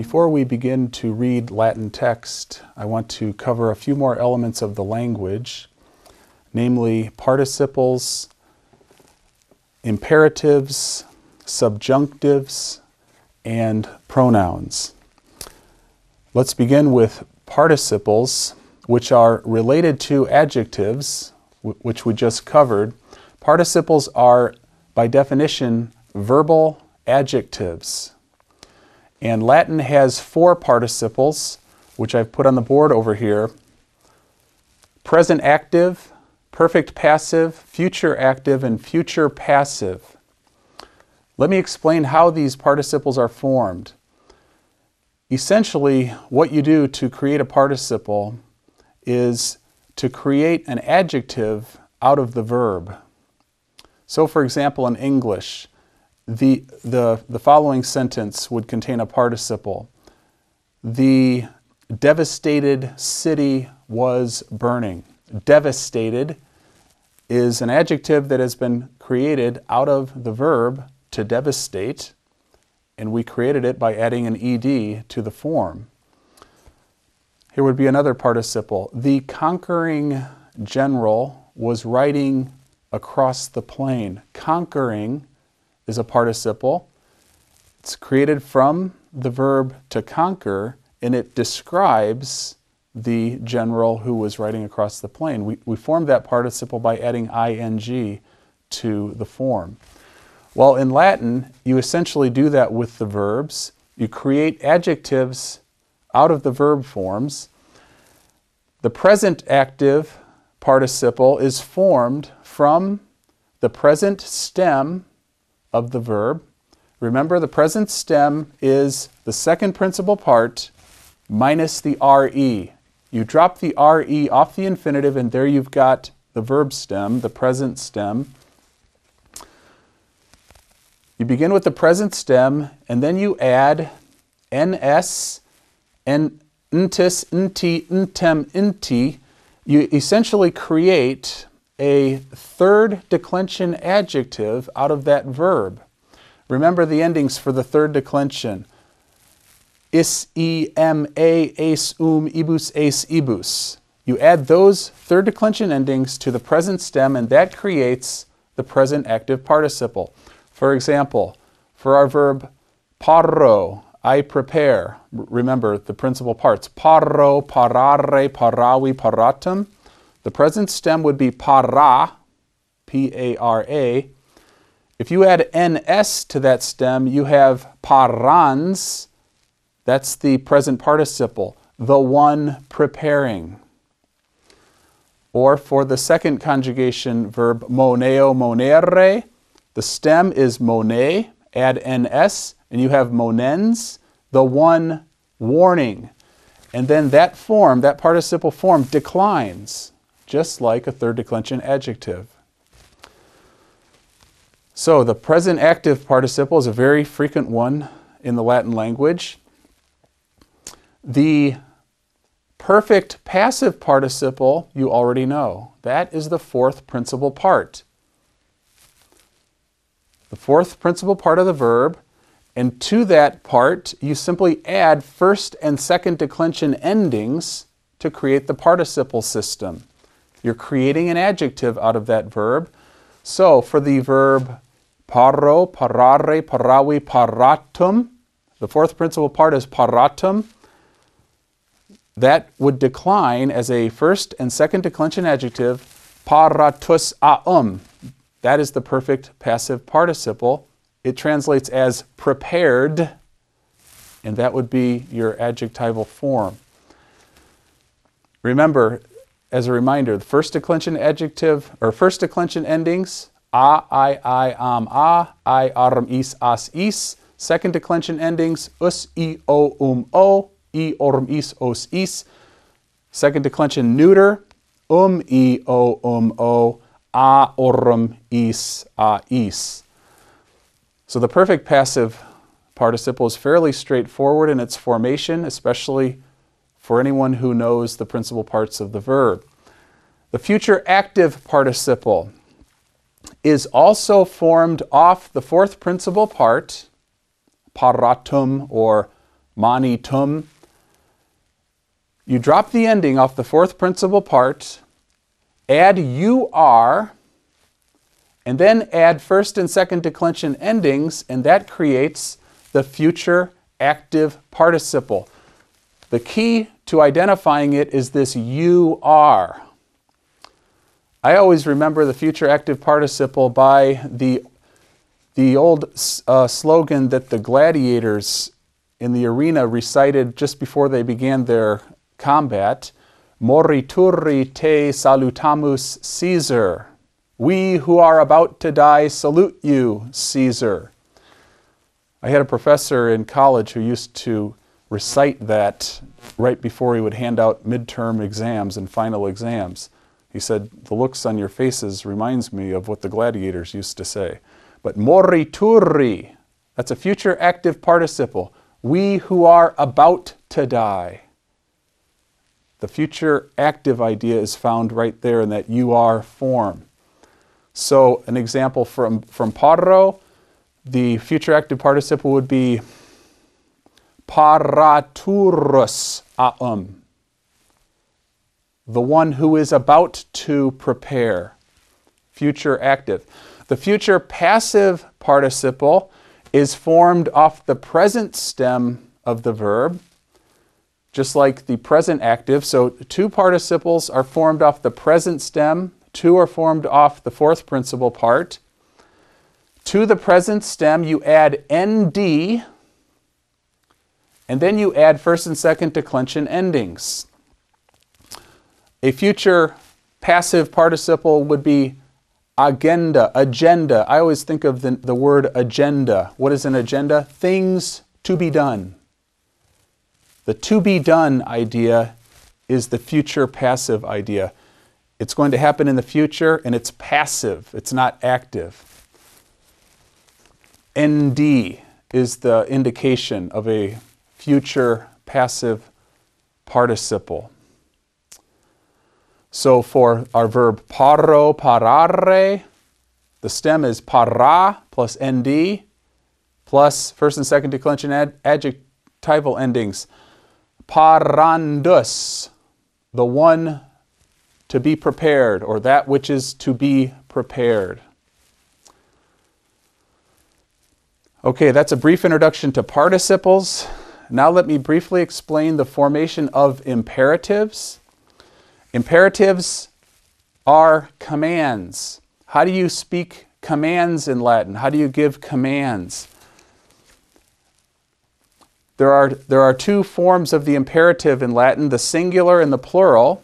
Before we begin to read Latin text, I want to cover a few more elements of the language, namely participles, imperatives, subjunctives, and pronouns. Let's begin with participles, which are related to adjectives, which we just covered. Participles are, by definition, verbal adjectives. And Latin has four participles, which I've put on the board over here present active, perfect passive, future active, and future passive. Let me explain how these participles are formed. Essentially, what you do to create a participle is to create an adjective out of the verb. So, for example, in English, the, the, the following sentence would contain a participle. The devastated city was burning. Devastated is an adjective that has been created out of the verb to devastate, and we created it by adding an ed to the form. Here would be another participle. The conquering general was riding across the plain. Conquering is a participle. It's created from the verb to conquer, and it describes the general who was riding across the plain. We, we formed that participle by adding ing to the form. Well, in Latin, you essentially do that with the verbs. You create adjectives out of the verb forms. The present active participle is formed from the present stem of the verb. Remember, the present stem is the second principal part minus the RE. You drop the RE off the infinitive, and there you've got the verb stem, the present stem. You begin with the present stem, and then you add ns and ntis, nti, ntem, inti. You essentially create a third declension adjective out of that verb. Remember the endings for the third declension. Is, e, em, a, ace, um, ibus, ace, ibus. You add those third declension endings to the present stem, and that creates the present active participle. For example, for our verb paro, I prepare. Remember the principal parts. Paro, parare, paravi, paratum. The present stem would be para, P A R A. If you add ns to that stem, you have parans. That's the present participle, the one preparing. Or for the second conjugation verb moneo monere, the stem is mone, add ns, and you have monens, the one warning. And then that form, that participle form, declines just like a third declension adjective. So the present active participle is a very frequent one in the Latin language. The perfect passive participle you already know. That is the fourth principal part. The fourth principal part of the verb, and to that part you simply add first and second declension endings to create the participle system. You're creating an adjective out of that verb. So for the verb paro, parare, paravi, paratum, the fourth principal part is paratum. That would decline as a first and second declension adjective, paratus aum. That is the perfect passive participle. It translates as prepared, and that would be your adjectival form. Remember, as a reminder, the first declension adjective or first declension endings a, I, I, am, a, I, arm, is, as, is. Second declension endings us, i, o, um, o. e orm is os is. Second declension neuter, um e o um o, a orm is a is. So the perfect passive participle is fairly straightforward in its formation, especially for anyone who knows the principal parts of the verb. The future active participle is also formed off the fourth principal part, paratum or monitum. You drop the ending off the fourth principal part, add UR, and then add first and second declension endings, and that creates the future active participle. The key to identifying it is this UR. I always remember the future active participle by the, the old uh, slogan that the gladiators in the arena recited just before they began their combat Morituri te salutamus Caesar. We who are about to die salute you, Caesar. I had a professor in college who used to recite that right before he would hand out midterm exams and final exams. He said, The looks on your faces reminds me of what the gladiators used to say. But morituri, that's a future active participle. We who are about to die. The future active idea is found right there in that you are form. So, an example from, from paro, the future active participle would be paraturus aum, the one who is about to prepare. Future active. The future passive participle is formed off the present stem of the verb, just like the present active. So, two participles are formed off the present stem Two are formed off the fourth principal part. To the present stem, you add nd, and then you add first and second declension endings. A future passive participle would be agenda, agenda. I always think of the, the word agenda. What is an agenda? Things to be done. The to be done idea is the future passive idea. It's going to happen in the future and it's passive, it's not active. ND is the indication of a future passive participle. So for our verb paro, parare, the stem is para plus nd plus first and second declension ad- adjectival endings. Parandus, the one to be prepared, or that which is to be prepared. Okay, that's a brief introduction to participles. Now let me briefly explain the formation of imperatives. Imperatives are commands. How do you speak commands in Latin? How do you give commands? There are, there are two forms of the imperative in Latin the singular and the plural.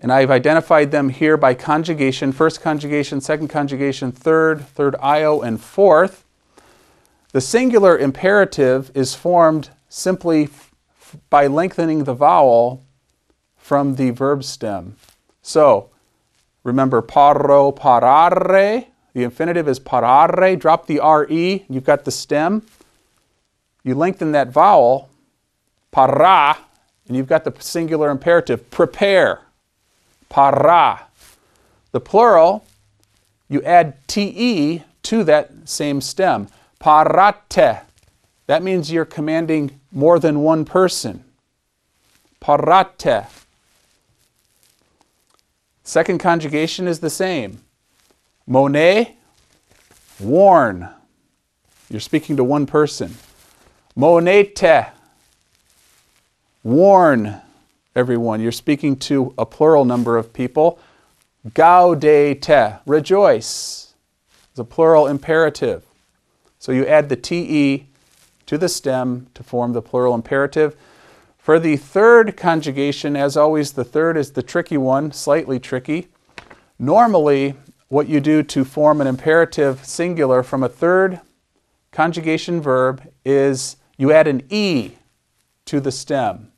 And I've identified them here by conjugation first conjugation, second conjugation, third, third io, and fourth. The singular imperative is formed simply by lengthening the vowel from the verb stem. So, remember paro, parare. The infinitive is parare. Drop the re. You've got the stem. You lengthen that vowel, para, and you've got the singular imperative, prepare para. The plural, you add te to that same stem. Parate. That means you're commanding more than one person. Parate. Second conjugation is the same. Monet, warn. You're speaking to one person. Monete, warn everyone. You're speaking to a plural number of people. Gaudete, rejoice. It's a plural imperative. So you add the te to the stem to form the plural imperative. For the third conjugation, as always, the third is the tricky one, slightly tricky. Normally, what you do to form an imperative singular from a third conjugation verb is you add an e to the stem.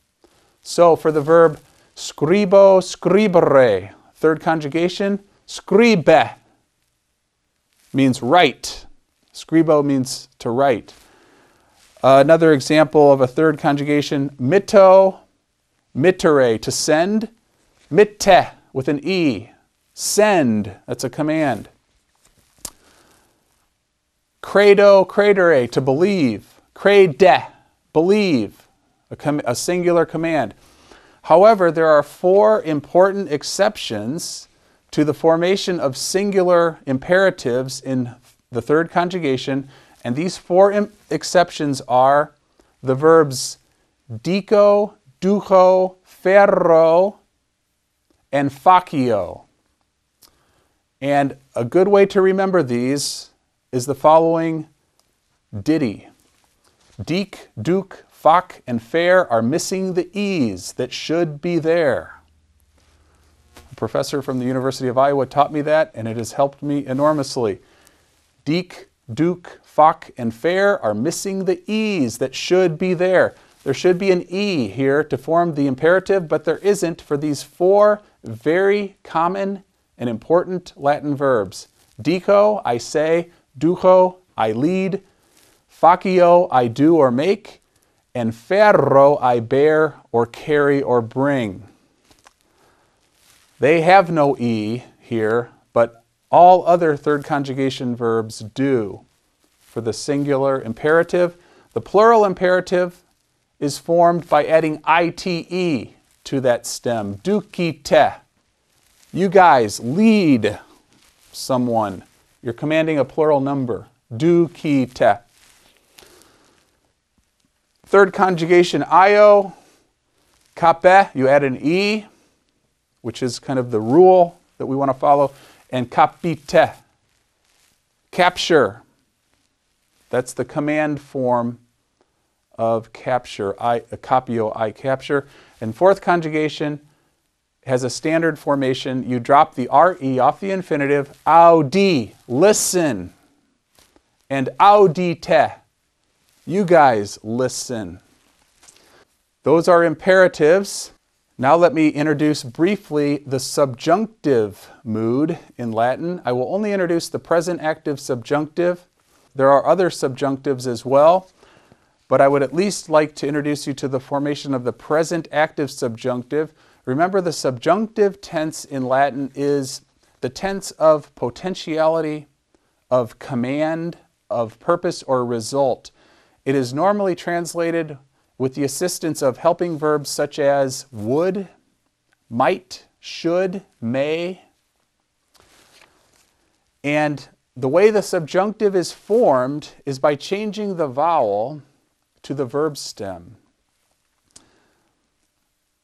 So for the verb scribo, scribere, third conjugation, scribe means write. Scribo means to write. Uh, another example of a third conjugation, mitto, mittere, to send, mitte, with an E, send, that's a command. Credo, credere, to believe. Crede, believe, a, com- a singular command. However, there are four important exceptions to the formation of singular imperatives in the third conjugation, and these four exceptions are the verbs dico, duco, fero, and facio. And a good way to remember these is the following ditty. Deek, duke, fock, and fair are missing the E's that should be there. A professor from the University of Iowa taught me that, and it has helped me enormously. Deek, duke, fock, and fair are missing the E's that should be there. There should be an E here to form the imperative, but there isn't for these four very common and important Latin verbs. Dico, I say, duco, I lead, facio, I do or make, and fero, I bear or carry or bring. They have no E here, but all other third conjugation verbs do. For the singular imperative, the plural imperative is formed by adding ite to that stem. Ducite. You guys lead someone. You're commanding a plural number. Ducite. Third conjugation, io, cape, you add an e, which is kind of the rule that we want to follow, and capite, capture. That's the command form of capture, I, capio, I capture. And fourth conjugation has a standard formation. You drop the re off the infinitive, audi, listen, and audite, you guys listen. Those are imperatives. Now let me introduce briefly the subjunctive mood in Latin. I will only introduce the present active subjunctive. There are other subjunctives as well, but I would at least like to introduce you to the formation of the present active subjunctive. Remember, the subjunctive tense in Latin is the tense of potentiality, of command, of purpose or result. It is normally translated with the assistance of helping verbs such as would, might, should, may. And the way the subjunctive is formed is by changing the vowel to the verb stem.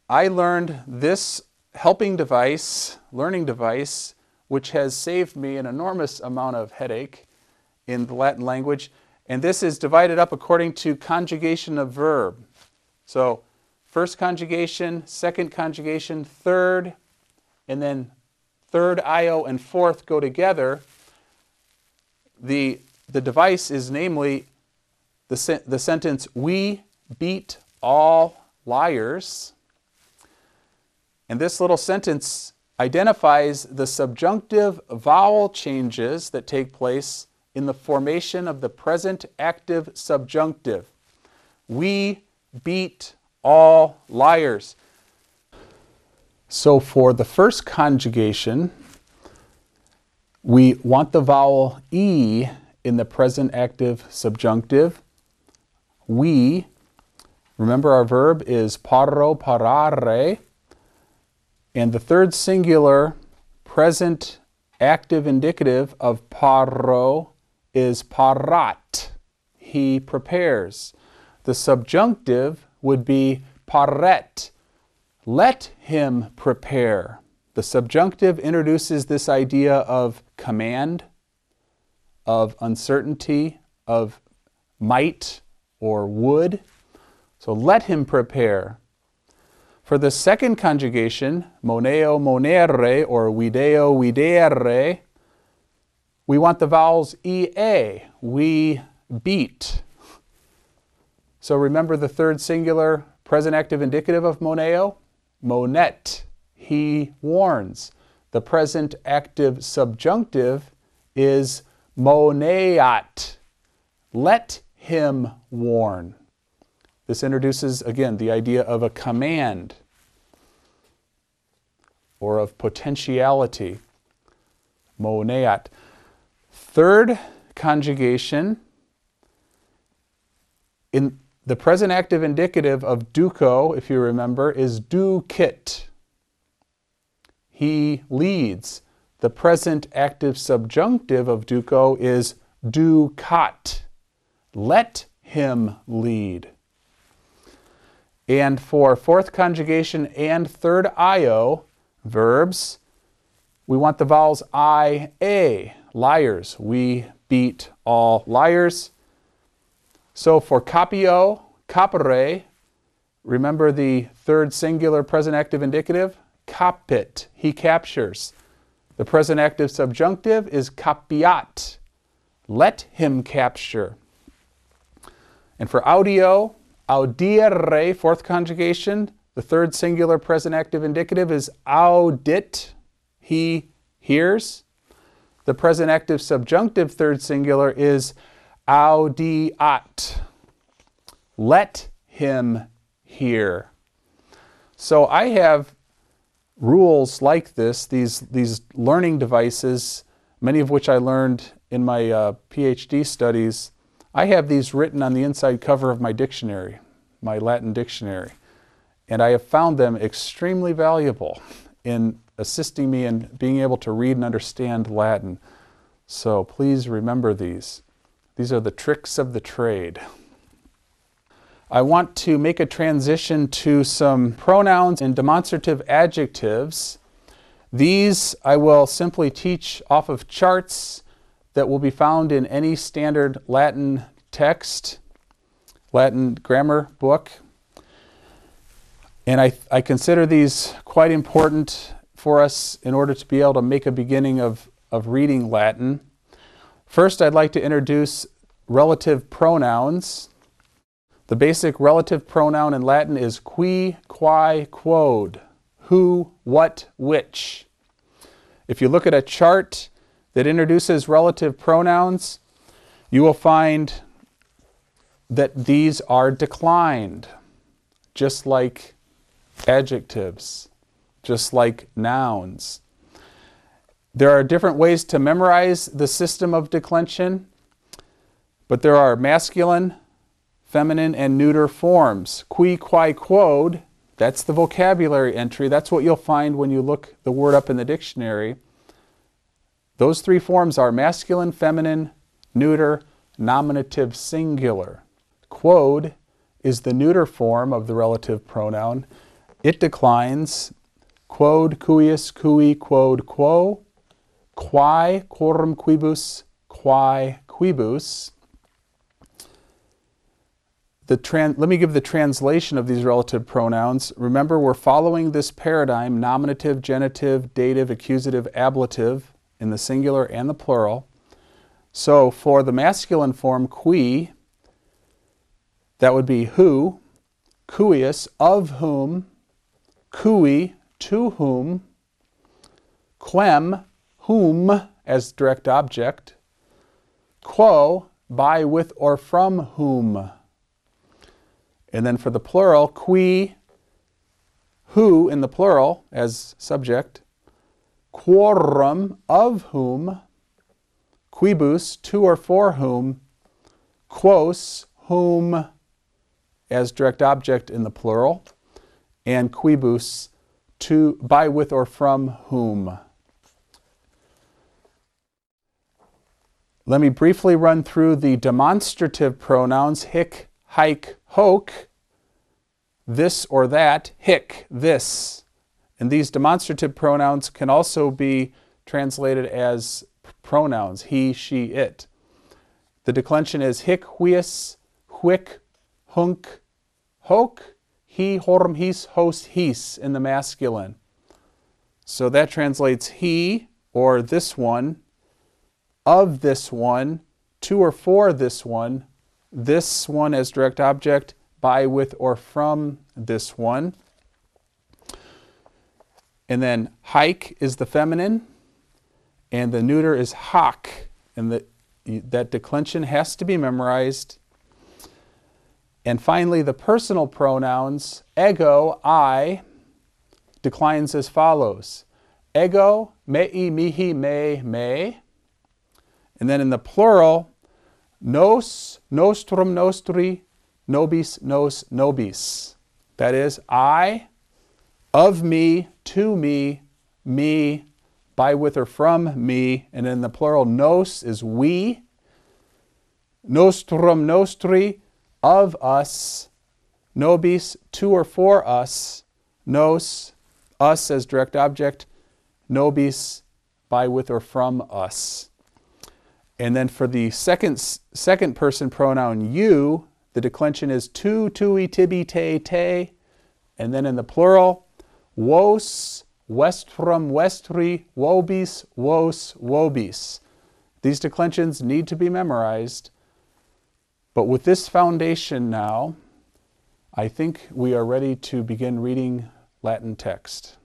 I learned this helping device, learning device, which has saved me an enormous amount of headache in the Latin language. And this is divided up according to conjugation of verb. So, first conjugation, second conjugation, third, and then third, io, and fourth go together. The, the device is namely the, the sentence, We beat all liars. And this little sentence identifies the subjunctive vowel changes that take place in the formation of the present active subjunctive. We beat all liars. So for the first conjugation, we want the vowel E in the present active subjunctive. We, remember our verb is paro, parare, and the third singular present active indicative of paro is parat. He prepares. The subjunctive would be paret. Let him prepare. The subjunctive introduces this idea of command, of uncertainty, of might or would. So let him prepare. For the second conjugation, moneo monere or video videre, we want the vowels ea. We beat. So remember the third singular present active indicative of moneo, monet, he warns. The present active subjunctive is moneat, let him warn. This introduces, again, the idea of a command or of potentiality. Moneat. Third conjugation in the present active indicative of duco, if you remember, is ducit. He leads. The present active subjunctive of duco is ducat. Let him lead. And for fourth conjugation and third io verbs, we want the vowels I, A, liars. We beat all liars. So for capio, capere, remember the third singular present active indicative? Capit, he captures. The present active subjunctive is capiat, let him capture. And for audio, audire, fourth conjugation, the third singular present active indicative is audit, he hears. The present active subjunctive third singular is audiat. Let him hear. So I have rules like this, these, these learning devices, many of which I learned in my uh, PhD studies. I have these written on the inside cover of my dictionary, my Latin dictionary, and I have found them extremely valuable in assisting me in being able to read and understand Latin. So please remember these. These are the tricks of the trade. I want to make a transition to some pronouns and demonstrative adjectives. These I will simply teach off of charts that will be found in any standard Latin text, Latin grammar book. And I, I consider these quite important for us in order to be able to make a beginning of, of reading Latin. First, I'd like to introduce relative pronouns. The basic relative pronoun in Latin is qui, quae, quod. Who, what, which. If you look at a chart that introduces relative pronouns, you will find that these are declined, just like adjectives, just like nouns. There are different ways to memorize the system of declension, but there are masculine, feminine, and neuter forms. Qui, quae, quod, that's the vocabulary entry. That's what you'll find when you look the word up in the dictionary. Those three forms are masculine, feminine, neuter, nominative, singular. Quod is the neuter form of the relative pronoun. It declines quod, cuius, cui, quod, quo, quae, quorum quibus, quae, quibus let me give the translation of these relative pronouns. Remember, we're following this paradigm nominative, genitive, dative, accusative, ablative in the singular and the plural. So for the masculine form, qui, that would be who, cuius, of whom, cui, to whom, quem, whom, as direct object, quo, by, with, or from whom. And then for the plural, qui, who in the plural as subject, quorum, of whom, quibus, to or for whom, quos, whom as direct object in the plural, and quibus, to, by, with, or from whom. Let me briefly run through the demonstrative pronouns hic, haec, hoc, this or that, hic, this. And these demonstrative pronouns can also be translated as pronouns, he, she, it. The declension is hic, huius, huic, hunc, hoc, he, horm, his, host, his in the masculine. So that translates he or this one, of this one, to or for this one, this one as direct object, by, with, or from this one. And then haec is the feminine, and the neuter is hak. And the, that declension has to be memorized. And finally, the personal pronouns, ego, I, declines as follows ego, mei, mihi, me, me. And then in the plural, nos, nostrum, nostri, nobis, nos, nobis. That is, I, of me, to me, me, by, with, or from me. And in the plural, nos is we, nostrum, nostri, of us, nobis, to or for us, nos, us as direct object, nobis, by, with, or from us. And then for the second, second person pronoun you, the declension is tu, tui, tibi, te, te. And then in the plural, vos, vestrum, vestri, vobis, vos, vobis. These declensions need to be memorized. But with this foundation now, I think we are ready to begin reading Latin text.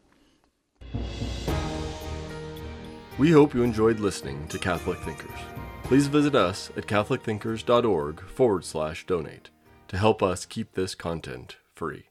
We hope you enjoyed listening to Catholic Thinkers. Please visit us at catholicthinkers.org forward slash donate to help us keep this content free.